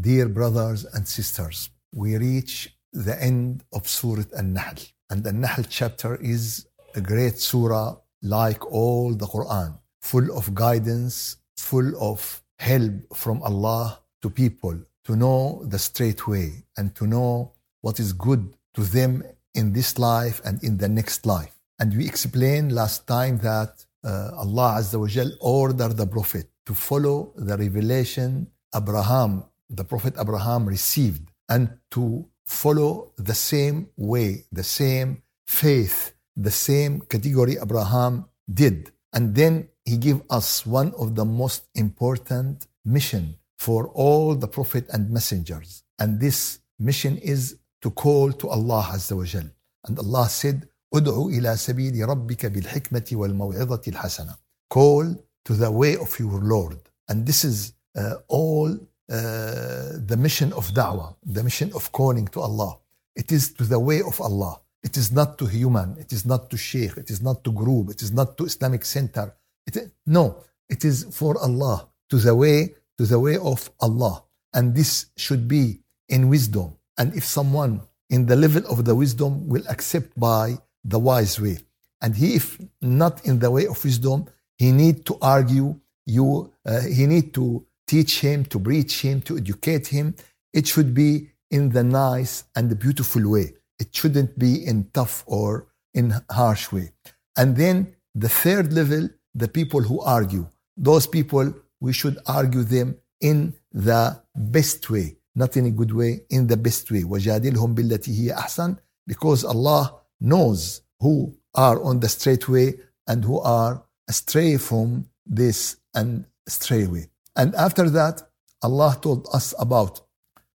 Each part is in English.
Dear brothers and sisters, we reach the end of Surah An-Nahl. And the Nahl chapter is a great surah like all the Quran, full of guidance, full of help from Allah to people to know the straight way and to know what is good to them in this life and in the next life. And we explained last time that uh, Allah Azza wa ordered the Prophet to follow the revelation Abraham, the Prophet Abraham received and to follow the same way, the same faith, the same category Abraham did. And then he gave us one of the most important mission for all the prophet and messengers. And this mission is to call to Allah Azza wa Jal. And Allah said, ادعو إلى سبيل ربك بالحكمة والموعظة الحسنة. Call to the way of your Lord. And this is uh, all uh, the mission of da'wah, the mission of calling to Allah. It is to the way of Allah. It is not to human. It is not to sheikh. It is not to group. It is not to Islamic center. It, no, it is for Allah, to the way, to the way of Allah. And this should be in wisdom. And if someone in the level of the wisdom will accept by the wise way, and he, if not in the way of wisdom, he need to argue. You, uh, he need to teach him, to preach him, to educate him. It should be in the nice and the beautiful way. It shouldn't be in tough or in harsh way. And then the third level, the people who argue. Those people, we should argue them in the best way, not in a good way, in the best way. وَجَادِلْهُمْ بِالَّتِي هِيَ أَحْسَنُ Because Allah knows who are on the straight way and who are astray from this and stray way. And after that, Allah told us about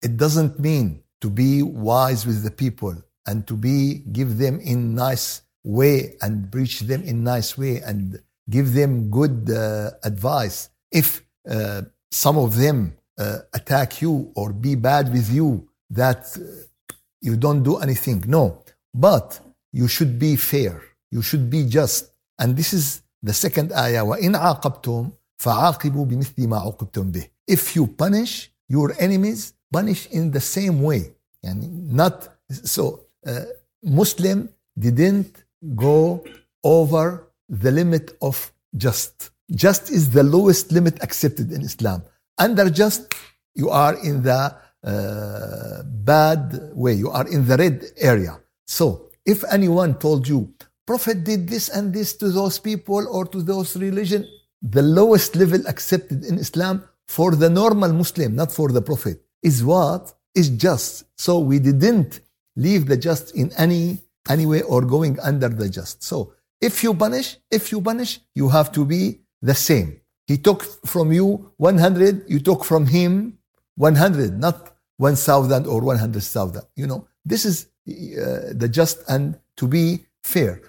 it doesn't mean to be wise with the people and to be give them in nice way and preach them in nice way and give them good uh, advice. If uh, some of them uh, attack you or be bad with you, that uh, you don't do anything. No, but you should be fair. You should be just. And this is the second ayah. وَإِنْ عَاقَبْتُمْ فَعَاقِبُوا بِمِثْلِ مَا عُقِبْتُمْ بِهِ If you punish your enemies, punish in the same way. Yani not so. Uh, Muslim didn't go over the limit of just. Just is the lowest limit accepted in Islam. Under just, you are in the uh, bad way. You are in the red area. So, if anyone told you, Prophet did this and this to those people or to those religion, the lowest level accepted in Islam for the normal Muslim, not for the Prophet, is what? Is just. So we didn't leave the just in any any way or going under the just. So if you punish, if you punish, you have to be the same. He took from you 100, you took from him 100, not 1,000 or 100,000. You know, this is uh, the just and to be fair.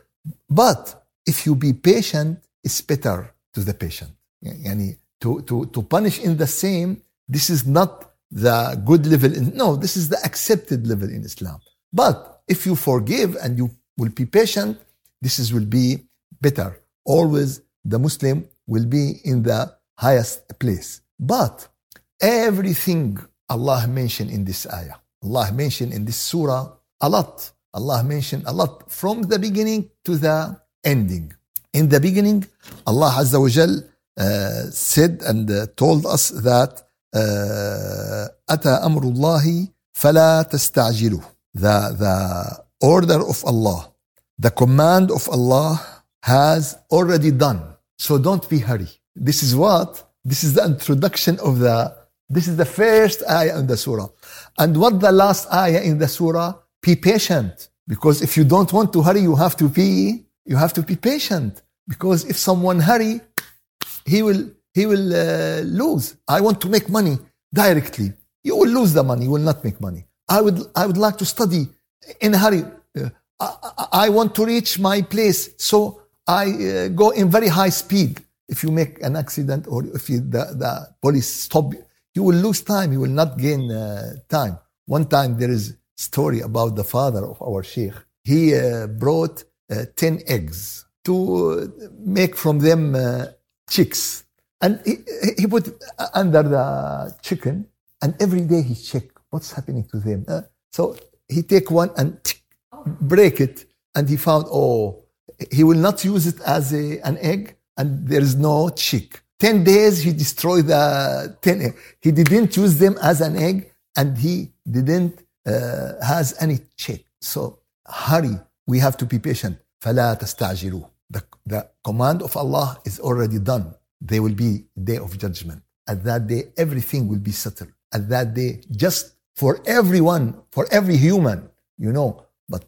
But if you be patient, it's better to the patient. Yani to, to, to punish in the same, this is not the good level. In, no, this is the accepted level in Islam. But if you forgive and you will be patient, this is will be better. Always the Muslim will be in the highest place. But everything Allah mentioned in this ayah, Allah mentioned in this surah a lot. Allah mentioned a lot from the beginning to the ending. In the beginning, Allah Azza wa Jal uh, said and uh, told us that أتى أمر الله فلا تستعجلوا the, the order of Allah the command of Allah has already done so don't be hurry this is what this is the introduction of the this is the first ayah in the surah and what the last ayah in the surah be patient because if you don't want to hurry you have to be you have to be patient because if someone hurry he will he will uh, lose. I want to make money directly. You will lose the money you will not make money. I would i would like to study in a hurry. Uh, I, I, want to reach my place so i uh, go in very high speed. If you make an accident or if you, the, the police stop you you will lose time you will not gain uh, time. One time there is story about the father of our sheikh. He uh, brought 10 eggs to make from them chicks and he, he put under the chicken And every day he check what's happening to them. Uh, so he take one and break it, and he found oh he will not use it as a, an egg, and there is no chick. Ten days he destroyed the ten. Egg. He didn't use them as an egg, and he didn't uh, has any chick. So hurry. We have to be patient. فلا تستعجلوا. The, the command of Allah is already done. There will be day of judgment. At that day, everything will be settled. At that day, just for everyone, for every human, you know. But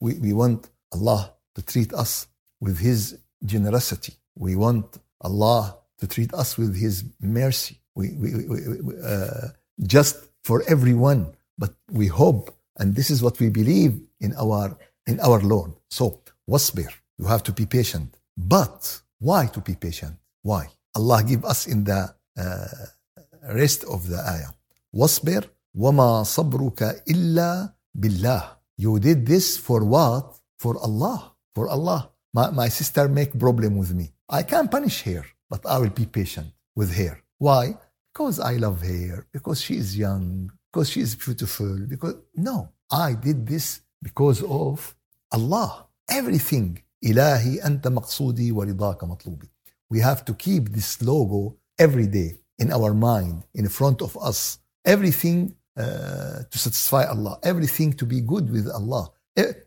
we, we want Allah to treat us with His generosity. We want Allah to treat us with His mercy. We, we, we, uh, just for everyone. But we hope, and this is what we believe in our in our Lord. So, wasbir. You have to be patient. But why to be patient? Why? Allah give us in the uh, rest of the ayah. واصبر وما صبرك إلا بالله. You did this for what? For Allah. For Allah. My, my sister make problem with me. I can punish her, but I will be patient with her. Why? Because I love her, because she is young, because she is beautiful, because no, I did this because of Allah. Everything إلهي أنت مقصودي ورضاك مطلوبي. We have to keep this logo every day in our mind, in front of us. Everything uh, to satisfy Allah, everything to be good with Allah.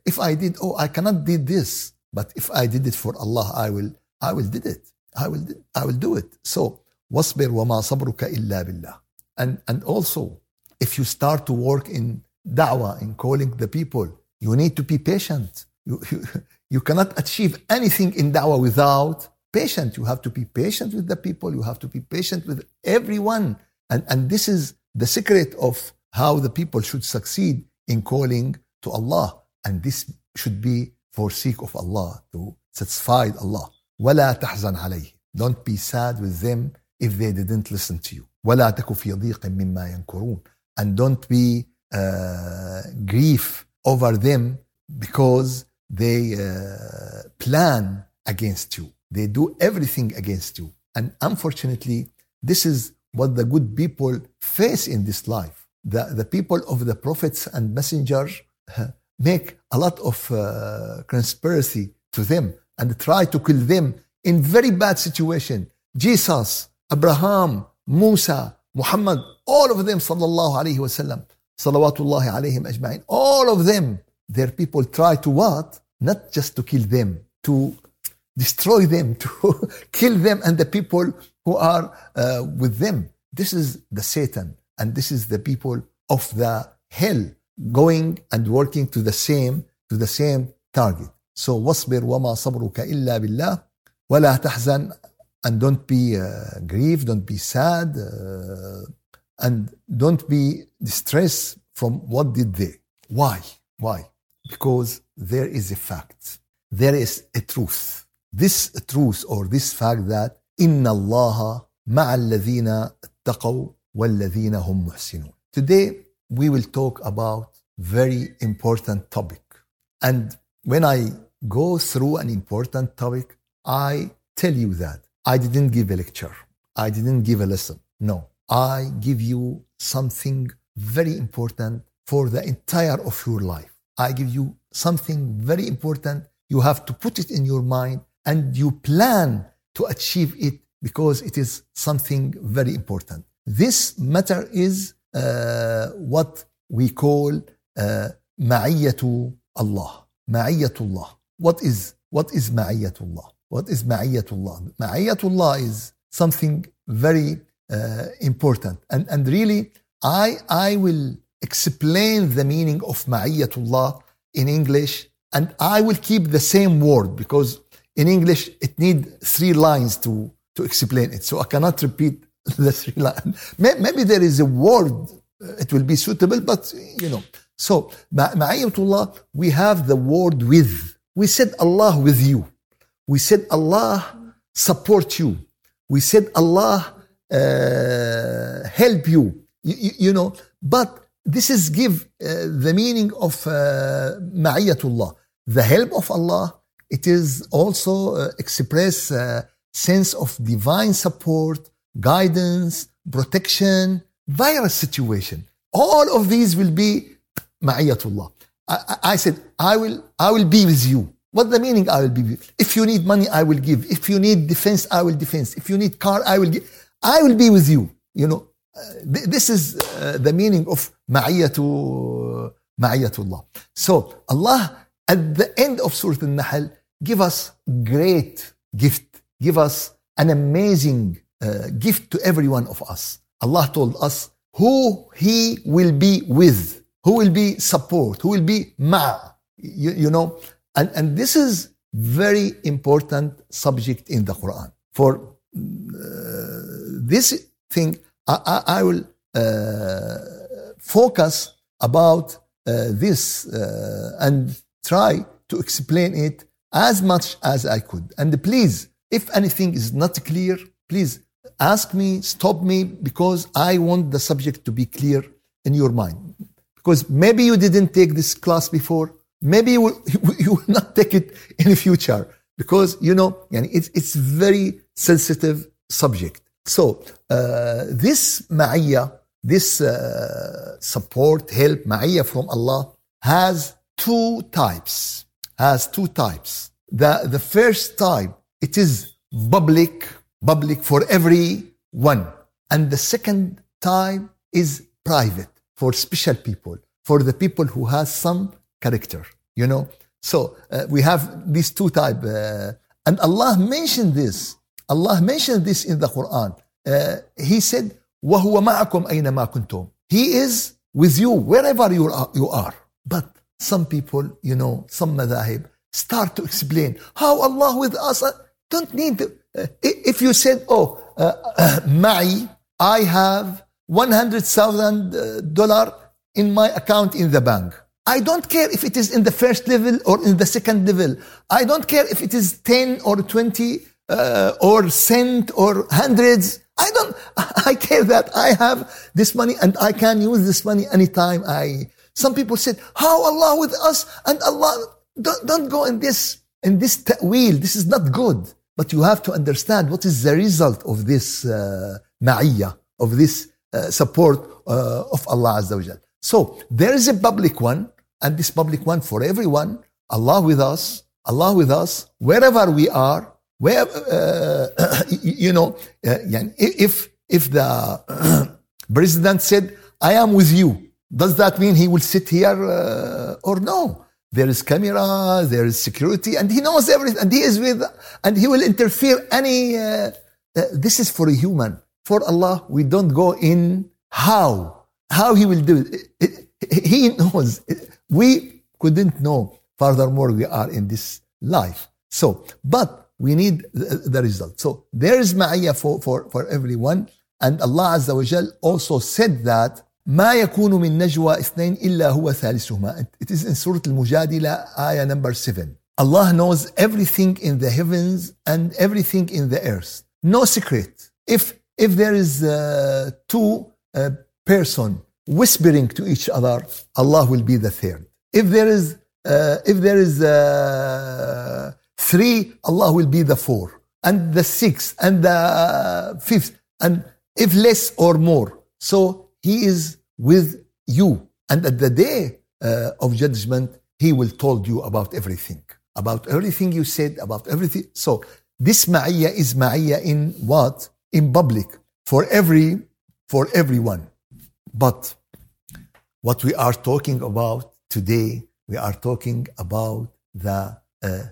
If I did, oh, I cannot did this, but if I did it for Allah, I will, I will did it. I will, I will do it. So, واصبر وما صبرك إلا بالله. And, and also, if you start to work in da'wah, in calling the people, you need to be patient. You, you, you cannot achieve anything in da'wah without patience. You have to be patient with the people. You have to be patient with everyone. And, and this is the secret of how the people should succeed in calling to Allah. And this should be for sake of Allah, to satisfy Allah. ولا تحزن عليه. Don't be sad with them if they didn't listen to you. ولا تك في ضيق مما ينكرون. And don't be uh, grief over them because they uh, plan against you. They do everything against you. And unfortunately, this is what the good people face in this life. The, the people of the prophets and messengers make a lot of uh, conspiracy to them and try to kill them in very bad situation. Jesus, Abraham, Musa, Muhammad, all of them, sallallahu alayhi wasallam, salawatullahi alayhim ajma'in, all of them their people try to what? Not just to kill them, to destroy them, to kill them and the people who are uh, with them. This is the Satan and this is the people of the hell going and working to the same to the same target. So واصبر وما صبرك إلا بالله ولا تحزن and don't be uh, grieved, don't be sad, uh, and don't be distressed from what did they. Why? Why? because there is a fact, there is a truth. This truth or this fact that إن الله مع الذين اتقوا والذين هم محسنون. Today we will talk about very important topic. And when I go through an important topic, I tell you that I didn't give a lecture. I didn't give a lesson. No, I give you something very important for the entire of your life. I give you something very important. You have to put it in your mind and you plan to achieve it because it is something very important. This matter is uh, what we call uh, Allah. Ma'iyatullah. What is what is ma'iyatullah? What is ma'iyatullah? Ma'iyatullah is something very uh, important. And, and really, I, I will explain the meaning of Ma'iyatullah in English, and I will keep the same word because in English it need three lines to, to explain it. So I cannot repeat the three lines. Maybe there is a word, uh, it will be suitable, but you know. So Ma'iyatullah, we have the word with. We said Allah with you. We said Allah support you. We said Allah uh, help you. you. You know, but this is give uh, the meaning of uh, ma'iyatullah. The help of Allah, it is also uh, express sense of divine support, guidance, protection, virus situation. All of these will be ma'iyatullah. I, I said, I will, I will be with you. What the meaning I will be with? If you need money, I will give. If you need defense, I will defense. If you need car, I will give. I will be with you. You know, th- this is uh, the meaning of ma'iyatu, ma'iyatullah. So Allah, at the end of Surah Al-Nahl, give us great gift. Give us an amazing uh, gift to every one of us. Allah told us who He will be with who will be support, who will be ma. You, you know, and, and this is very important subject in the Quran. For uh, this thing, I, I, will uh, focus about uh, this uh, and try to explain it as much as I could. And please, if anything is not clear, please ask me, stop me, because I want the subject to be clear in your mind. Because maybe you didn't take this class before. Maybe you will, you will not take it in the future. Because, you know, it's, it's very sensitive subject. So, uh, this ma'iyya, this uh, support, help, ma'iyya from Allah has two types. Has two types. The, the first type, it is public, public for everyone. And the second type is private for special people, for the people who has some character, you know. So uh, we have these two type, uh, and Allah mentioned this. Allah mentioned this in the Quran. Uh, he said, وَهُوَ مَعَكُمْ أَيْنَمَا كُنْتُمْ He is with you wherever you are, you are. But some people, you know, some madahib, start to explain how Allah with us. Uh, don't need to, uh, if you said, oh, uh, معي, I have $100,000 in my account in the bank. I don't care if it is in the first level or in the second level. I don't care if it is 10 or 20 uh, or cent or hundreds. I don't, I care that I have this money and I can use this money anytime I, some people said, how Allah with us and Allah, don't, don't go in this, in this ta'wil. This is not good. But you have to understand what is the result of this uh, of this uh, support uh, of Allah Azza wa So there is a public one, and this public one for everyone. Allah with us, Allah with us, wherever we are, where uh, you know, if if the president said, "I am with you," does that mean he will sit here or no? There is camera, there is security, and he knows everything, and he is with, and he will interfere any. Uh, uh, this is for a human. For Allah, we don't go in how, how He will do it. He knows. We couldn't know. Furthermore, we are in this life. So, but we need the result. So there is ma'iyah for, for, for everyone. And Allah Azza wa Jal also said that ما يكون من نجوى اثنين إلا هو ثالثهما. It is in Surah Al-Mujadila, ayah number 7. Allah knows everything in the heavens and everything in the earth. No secret. If if there is uh, two uh, person whispering to each other, Allah will be the third. If there is uh, if there is uh, three, Allah will be the four, and the sixth, and the fifth, and if less or more. So He is with you, and at the day uh, of judgment, He will told you about everything, about everything you said, about everything. So this ma'iyya is ma'iyya in what? in public for every for everyone. But what we are talking about today, we are talking about the uh, uh,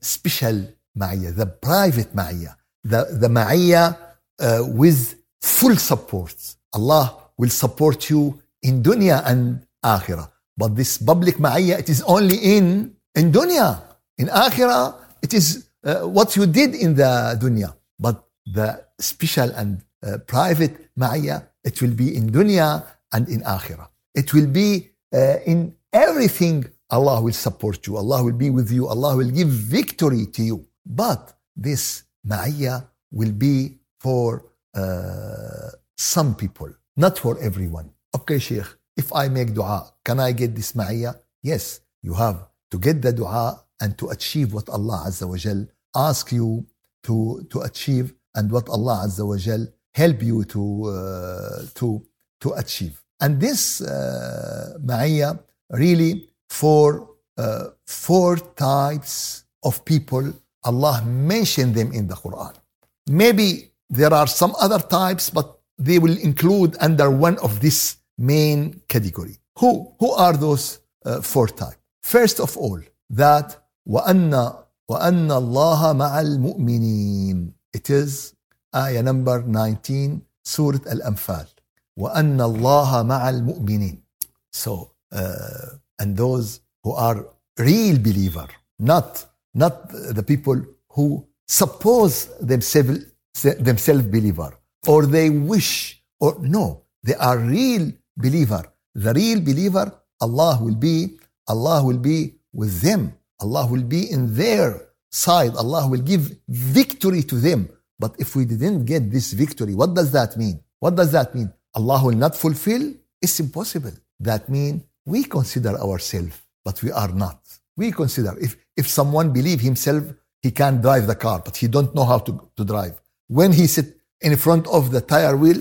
special ma'iyah, the private ma'iyah, the, the ma'iyah uh, with full support. Allah will support you in dunya and akhirah. But this public ma'iyah, it is only in, in dunya. In akhirah, it is uh, what you did in the dunya. But the special and uh, private ma'iyah, it will be in dunya and in akhirah. It will be uh, in everything Allah will support you. Allah will be with you. Allah will give victory to you. But this ma'iyah will be for uh, some people, not for everyone. Okay, Sheikh, if I make dua, can I get this ma'iyah? Yes, you have to get the dua and to achieve what Allah Azza wa Jal ask you to, to achieve and what Allah Azza wa Jal help you to uh, to to achieve. And this uh, Ma'iyya really for uh, four types of people Allah mentioned them in the Quran. Maybe there are some other types, but they will include under one of this main category. Who, who are those uh, four types? First of all, that وأن وأن الله مع المؤمنين. It is ayah number 19, Surah Al-Anfal. وأن الله مع المؤمنين. So, uh, and those who are real believer, not not the people who suppose themselves themselves believer or they wish or no they are real believer. The real believer allah will be allah will be with them. Allah will be in their side. Allah will give victory to them. But if we didn't get this victory what does that mean? What does that mean? Allah will not fulfill? It's impossible. That means we consider ourselves but we are not. We consider if if someone believe himself he can drive the car but he don't know how to, to drive. When he sit in front of the tire wheel,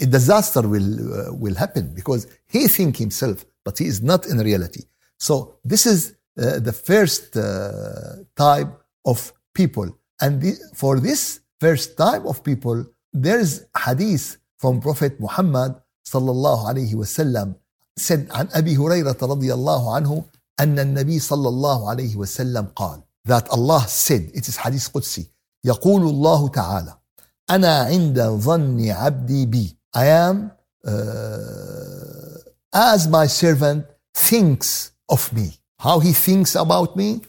a disaster will uh, will happen because he think himself, but he is not in reality. So this is uh, the first uh, type of people, and the, for this first type of people, there is hadith from Prophet Muhammad sallallahu alaihi wasallam said عن أبي هريرة رضي الله عنه أن النبي صلى الله عليه وسلم قال that Allah said it is hadith قدسي يقول الله تعالى أنا عند ظن عبدي بي I am uh, as my servant thinks of me how he thinks about me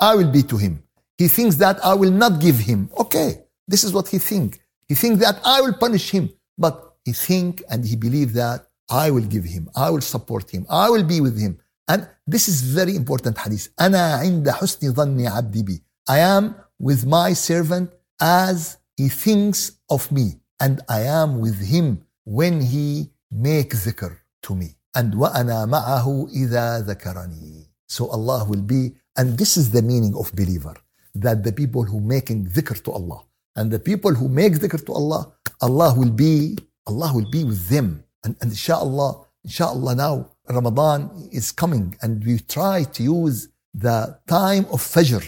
I will be to him he thinks that I will not give him okay this is what he think he think that I will punish him but he think and he believe that I will give him I will support him I will be with him and this is very important hadith أنا عند حسن ظن عبدي بي I am with my servant as he thinks of me and I am with him when he make dhikr to me. And وَأَنَا مَعَهُ إِذَا ذَكَرَنِي So Allah will be, and this is the meaning of believer, that the people who making dhikr to Allah, and the people who make dhikr to Allah, Allah will be, Allah will be with them. And, and inshallah, inshallah now Ramadan is coming and we try to use the time of Fajr.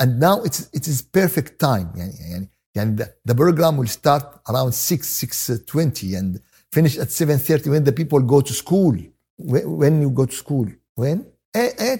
And now it's, it is perfect time. And the, the, program will start around 6, 6.20 uh, and finish at 7.30 when the people go to school. When, when you go to school? When? Eh, eh,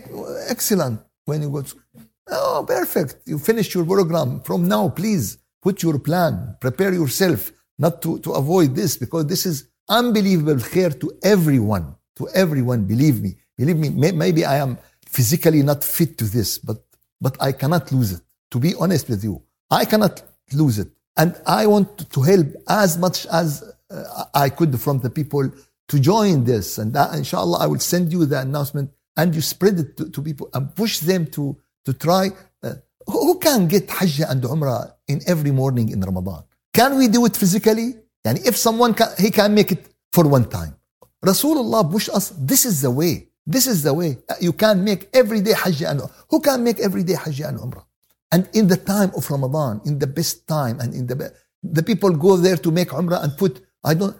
excellent. When you go to school. Oh, perfect. You finish your program. From now, please put your plan. Prepare yourself not to, to avoid this because this is unbelievable care to everyone to everyone believe me believe me may, maybe i am physically not fit to this but but i cannot lose it to be honest with you i cannot lose it. And I want to help as much as uh, I could from the people to join this. And that, inshallah, I will send you the announcement and you spread it to, to people and push them to, to try. Uh, who can get Hajj and Umrah in every morning in Ramadan? Can we do it physically? And if someone can, he can make it for one time. Rasulullah push us, this is the way. This is the way. You can make every day Hajj and Who can make every day Hajj and Umrah? And in the time of Ramadan, in the best time, and in the the people go there to make Umrah and put I don't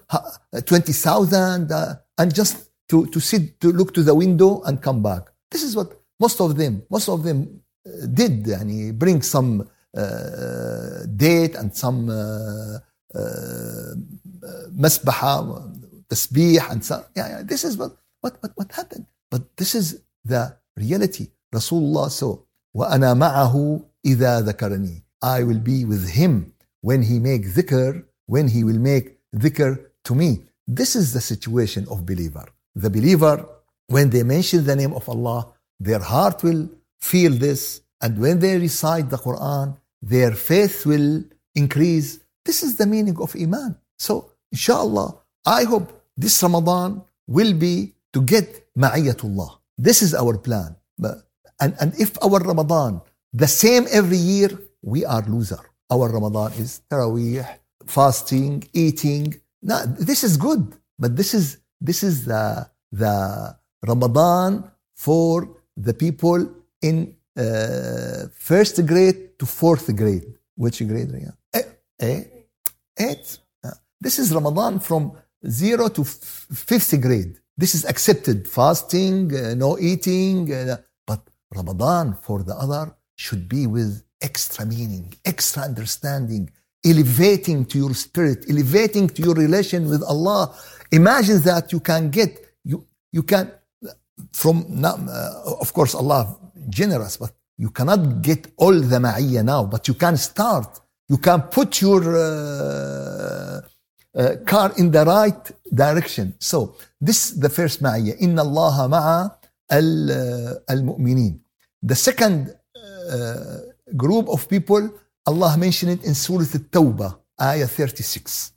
twenty thousand uh, and just to to sit to look to the window and come back. This is what most of them most of them uh, did. Yani bring some uh, date and some uh, uh, مسبحة, tasbih and so, yeah, yeah, this is what, what what what happened. But this is the reality. Rasulullah saw وأنا معه إذا ذكرني I will be with him when he make dhikr when he will make dhikr to me this is the situation of believer the believer when they mention the name of Allah their heart will feel this and when they recite the Quran their faith will increase this is the meaning of iman so inshallah I hope this Ramadan will be to get ma'iyatullah this is our plan and, and if our Ramadan the same every year, we are loser. Our Ramadan is Taraweeh, fasting, eating. No, this is good, but this is this is the the Ramadan for the people in uh, first grade to fourth grade. Which grade? Yeah. Eh, eh, Uh, this is Ramadan from zero to fifth grade. This is accepted. Fasting, uh, no eating. Uh, but Ramadan for the other should be with extra meaning, extra understanding, elevating to your spirit, elevating to your relation with Allah. Imagine that you can get, you, you can, from, uh, of course, Allah generous, but you cannot get all the ma'iyya now, but you can start. You can put your uh, uh, car in the right direction. So this is the first ma'iyya. Inna Allah ma'a al-mu'minin. The second uh, group of people, Allah mentioned it in Surah At-Tawbah, ayah 36.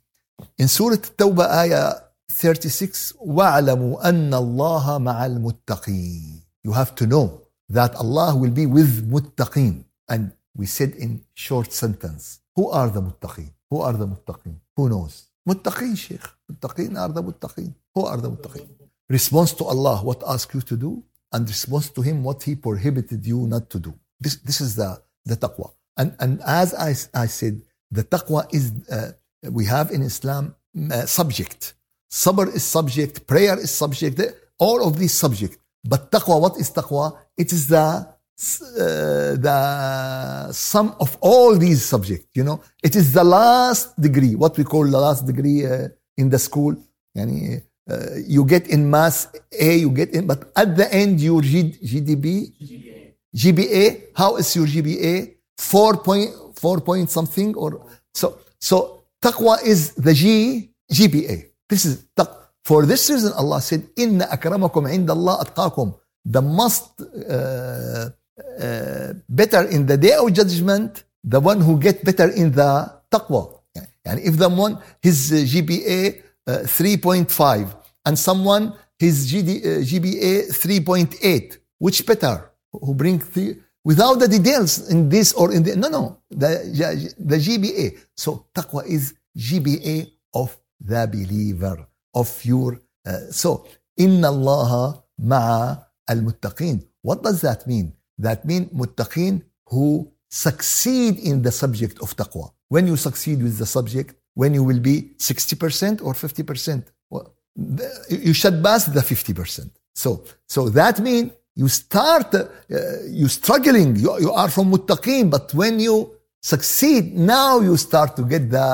In Surah At-Tawbah, ayah 36, وَاعْلَمُوا أَنَّ اللَّهَ مَعَ الْمُتَّقِينَ You have to know that Allah will be with muttaqeen. And we said in short sentence, who are the muttaqeen? Who are the muttaqeen? Who knows? Muttaqeen, Sheikh. Muttaqeen are the muttaqeen. Who are the muttaqeen? Response to Allah, what ask you to do, and response to Him, what He prohibited you not to do. This, this is the, the taqwa. And, and as I, I said, the taqwa is, uh, we have in Islam uh, subject. Sabr is subject, prayer is subject, all of these subject. But taqwa, what is taqwa? It is the uh, the sum of all these subjects. You know, it is the last degree, what we call the last degree uh, in the school. Yani, uh, you get in mass A, you get in, but at the end your G, GDB, GBA. How is your GBA? Four point four point something or so. So taqwa is the G GBA. This is taqwa. For this reason, Allah said, "Inna akramakum inda Allah atqakum." The most uh, uh, better in the day of judgment, the one who get better in the taqwa. And if the one his GPA uh, 3.5 and someone his GD, uh, GPA 3.8, which better? Who bring without the details in this or in the no no the the GBA. So taqwa is GBA of the believer of your uh, so inna Allah ma'a al-muttaqin what does that mean that mean muttaqin who succeed in the subject of taqwa when you succeed with the subject when you will be 60% or 50% well, you should pass the 50% so so that means you start uh, you struggling you, you are from muttaqin but when you succeed now you start to get the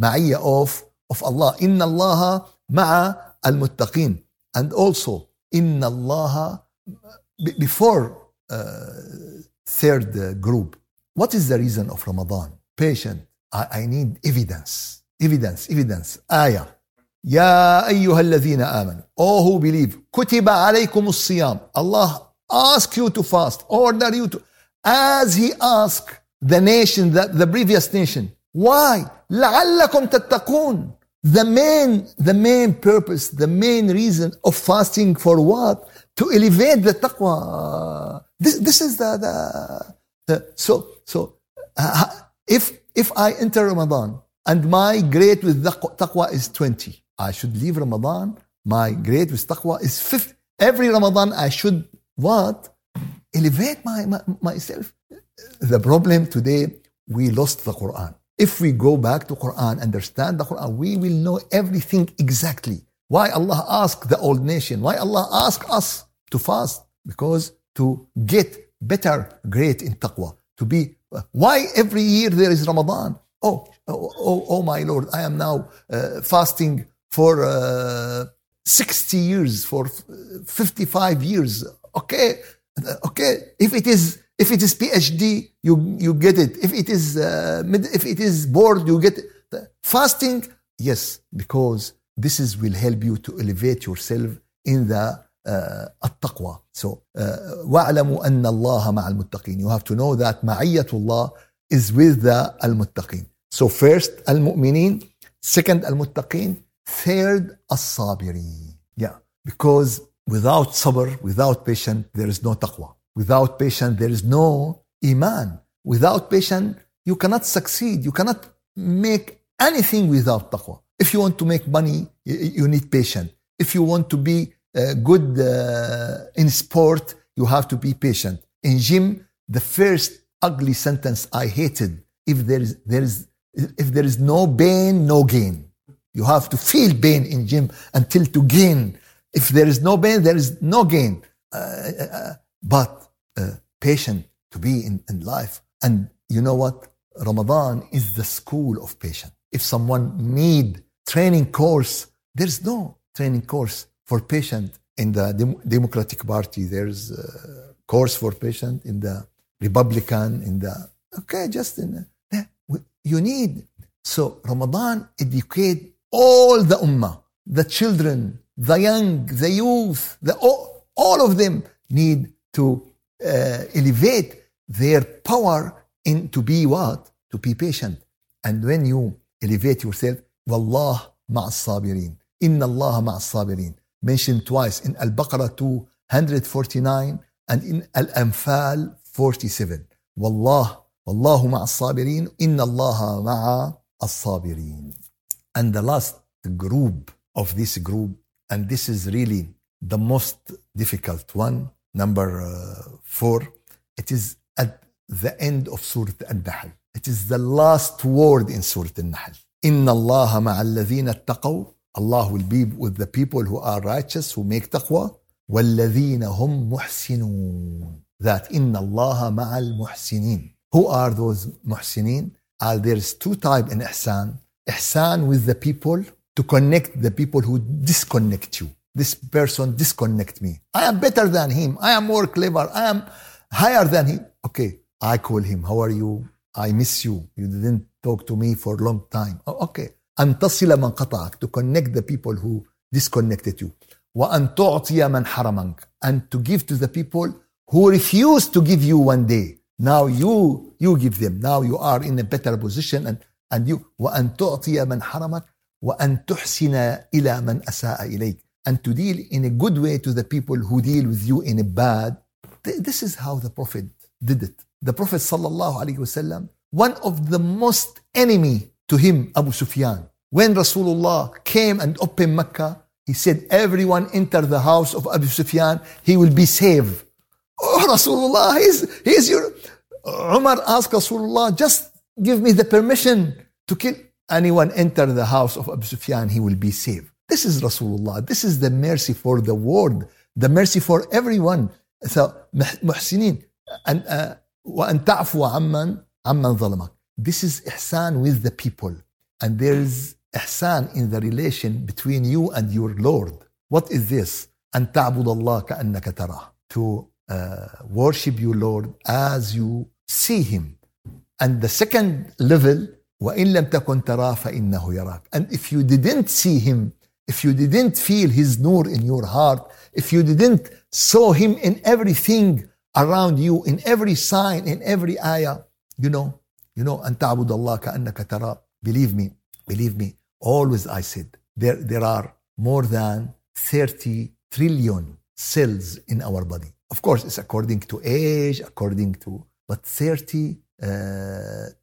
ma'iyya of of Allah. Inna Allah ma'a al-muttaqin. And also, Inna Allah, before uh, third uh, group, what is the reason of Ramadan? Patient. I, I need evidence. Evidence, evidence. Ayah. يا أيها الذين آمنوا All who believe كتب عليكم الصيام Allah ask you to fast order you to as he asked the nation the, the previous nation why لعلكم تتقون the main, the main purpose, the main reason of fasting for what? to elevate the taqwa. This, this is the, the, the so, so uh, if, if I enter Ramadan and my grade with taqwa is 20, I should leave Ramadan. My grade with taqwa is 50. Every Ramadan I should what? Elevate my, my, myself. The problem today, we lost the Quran. If we go back to Quran, understand the Quran, we will know everything exactly. Why Allah asked the old nation? Why Allah asked us to fast? Because to get better grade in taqwa. To be why every year there is Ramadan? Oh, oh, oh, oh my Lord, I am now uh, fasting for uh, 60 years, for 55 years. Okay, okay. If it is if it is PhD, you, you get it. If it is uh, if it is board, you get it. Fasting, yes, because this is will help you to elevate yourself in the uh, التقوى. So uh, واعلموا أن الله مع المتقين. You have to know that معية الله is with the المتقين. So first المؤمنين, second المتقين, third الصابرين. Yeah, because without sabr, without patience, there is no taqwa. Without patience, there is no iman. Without patience, you cannot succeed. You cannot make anything without taqwa. If you want to make money, you need patience. If you want to be uh, good uh, in sport, you have to be patient. In gym, the first ugly sentence I hated: if there is there is if there is no pain, no gain. You have to feel pain in gym until to gain. If there is no pain, there is no gain. Uh, uh, uh but uh, patient to be in, in life. And you know what? Ramadan is the school of patience. If someone need training course, there's no training course for patient in the Dem- Democratic Party. There's a course for patient in the Republican, in the okay, just in the, you need. So Ramadan educate all the ummah, the children, the young, the youth, the all, all of them need to uh, elevate their power in to be what? To be patient. And when you elevate yourself, Wallah ma'as sabirin. Inna Allah ma'as sabirin. Mentioned twice in Al-Baqarah 249 and in Al-Anfal 47. Wallah, Wallahu ma'as sabirin. Inna Allah ma'as sabirin. And the last group of this group, and this is really the most difficult one, number uh, four, it is at the end of Surah Al-Nahl. It is the last word in Surah Al-Nahl. إن الله مع الذين اتقوا Allah will be with the people who are righteous, who make taqwa. والذين هم محسنون. That إن الله مع المحسنين. Who are those محسنين? Uh, there's two type in ihsan. Ihsan with the people to connect the people who disconnect you. This person disconnect me. I am better than him. I am more clever. I am higher than him. Okay, I call him. How are you? I miss you. You didn't talk to me for a long time. Oh, okay. أن تصل من قطعك to connect the people who disconnected you. وأن تعطي من حرمك and to give to the people who refused to give you one day. Now you you give them. Now you are in a better position and and you وأن تعطي من حرمك وأن تحسن إلى من أساء إليك and to deal in a good way to the people who deal with you in a bad. This is how the Prophet did it. The Prophet sallallahu alaihi wasallam, one of the most enemy to him, Abu Sufyan. When Rasulullah came and opened Mecca, he said, everyone enter the house of Abu Sufyan, he will be saved. Oh, Rasulullah, he's, he's your... Umar asked Rasulullah, just give me the permission to kill anyone enter the house of Abu Sufyan, he will be saved. This is Rasulullah. This is the mercy for the world, the mercy for everyone. So, محسنين. And, uh, وأن تعفو عمن عمن ظلمك. This is ihsan with the people. And there is ihsan in the relation between you and your Lord. What is this? أن تعبد الله كأنك تراه. To uh, worship your Lord as you see Him. And the second level, وإن لم تكن تراه فإنه يراك. And if you didn't see Him, if you didn't feel His nur in your heart, if you didn't saw Him in everything around you in every sign, in every ayah. You know, you know, أن تعبد الله كأنك ترى. Believe me, believe me. Always I said, there, there are more than 30 trillion cells in our body. Of course, it's according to age, according to, but 30 uh,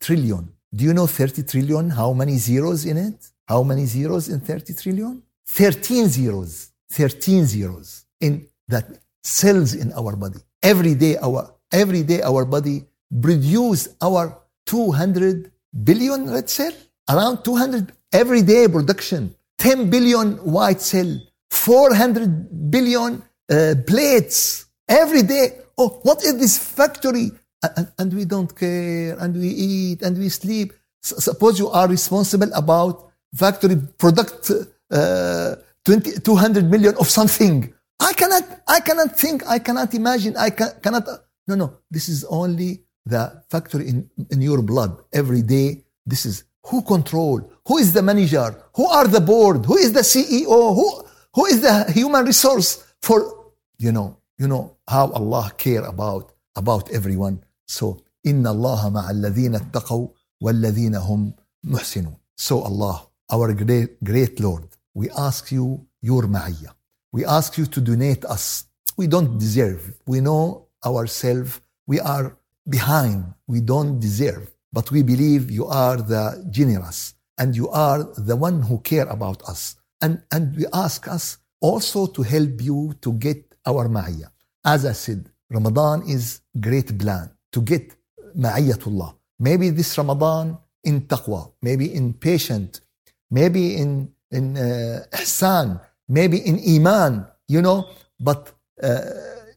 trillion. Do you know 30 trillion? How many zeros in it? How many zeros in 30 trillion? 13 zeros. 13 zeros in that cells in our body every day our every day our body produce our 200 billion red cell? Around 200 every day production. 10 billion white cell. 400 billion uh, plates. Every day. Oh what is this factory? And, and, we don't care and we eat and we sleep. S- suppose you are responsible about factory product uh, 20, 200 million of something. I cannot, I cannot think, I cannot imagine, I can, cannot. No, no, this is only the factor in, in your blood every day. This is who control, who is the manager, who are the board, who is the CEO, who, who is the human resource for, you know, you know how Allah care about, about everyone. So, إن الله مع الذين اتقوا والذين هم محسنون. So Allah, our great, great Lord, we ask you your ma'iyah. We ask you to donate us. We don't deserve. We know ourselves. We are behind. We don't deserve. But we believe you are the generous and you are the one who care about us. And, and we ask us also to help you to get our ma'iyah. As I said, Ramadan is great plan to get ma'iyatullah. Maybe this Ramadan in taqwa, maybe in patient, maybe in in uh, ihsan, maybe in iman, you know, but uh,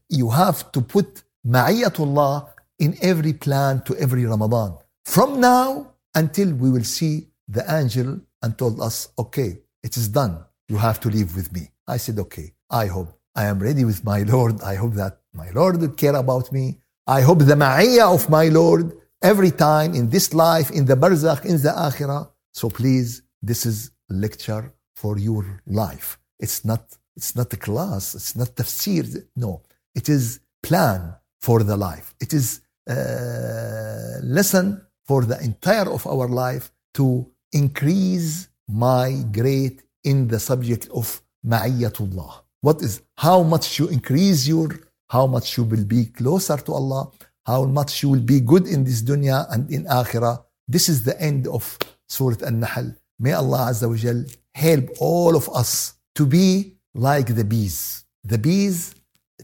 you have to put ma'iyatullah in every plan to every Ramadan. From now until we will see the angel and told us, okay, it is done. You have to live with me. I said, okay, I hope I am ready with my Lord. I hope that my Lord will care about me. I hope the ma'iyah of my Lord every time in this life, in the barzakh, in the akhirah. So please, this is lecture for your life. It's not, it's not a class. It's not tafsir. No, it is plan for the life. It is Uh, lesson for the entire of our life to increase my grade in the subject of ma'iyatullah. What is, how much you increase your, how much you will be closer to Allah, how much you will be good in this dunya and in akhirah. This is the end of Surah An-Nahl. May Allah Azza wa Jal help all of us to be like the bees. The bees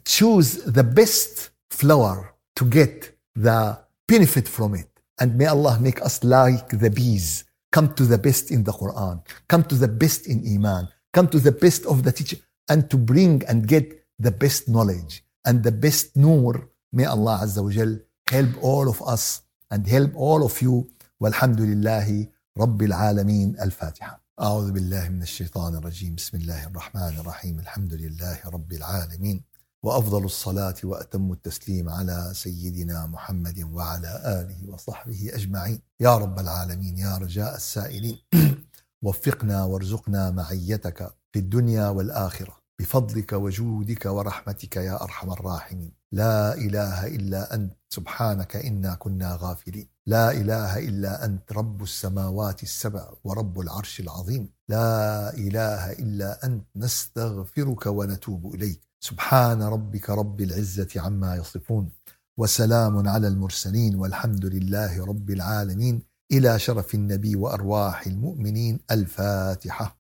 choose the best flower to get the benefit from it. And may Allah make us like the bees. Come to the best in the Quran. Come to the best in Iman. Come to the best of the teaching. And to bring and get the best knowledge and the best nur. May Allah Azza wa Jal help all of us and help all of you. والحمد لله رب العالمين الفاتحة أعوذ بالله من الشيطان الرجيم بسم الله الرحمن الرحيم الحمد لله رب العالمين وأفضل الصلاة وأتم التسليم على سيدنا محمد وعلى آله وصحبه أجمعين. يا رب العالمين يا رجاء السائلين. وفقنا وارزقنا معيتك في الدنيا والآخرة. بفضلك وجودك ورحمتك يا أرحم الراحمين. لا إله إلا أنت سبحانك إنا كنا غافلين. لا إله إلا أنت رب السماوات السبع ورب العرش العظيم. لا إله إلا أنت نستغفرك ونتوب إليك. سبحان ربك رب العزة عما يصفون وسلام على المرسلين والحمد لله رب العالمين إلى شرف النبي وأرواح المؤمنين الفاتحة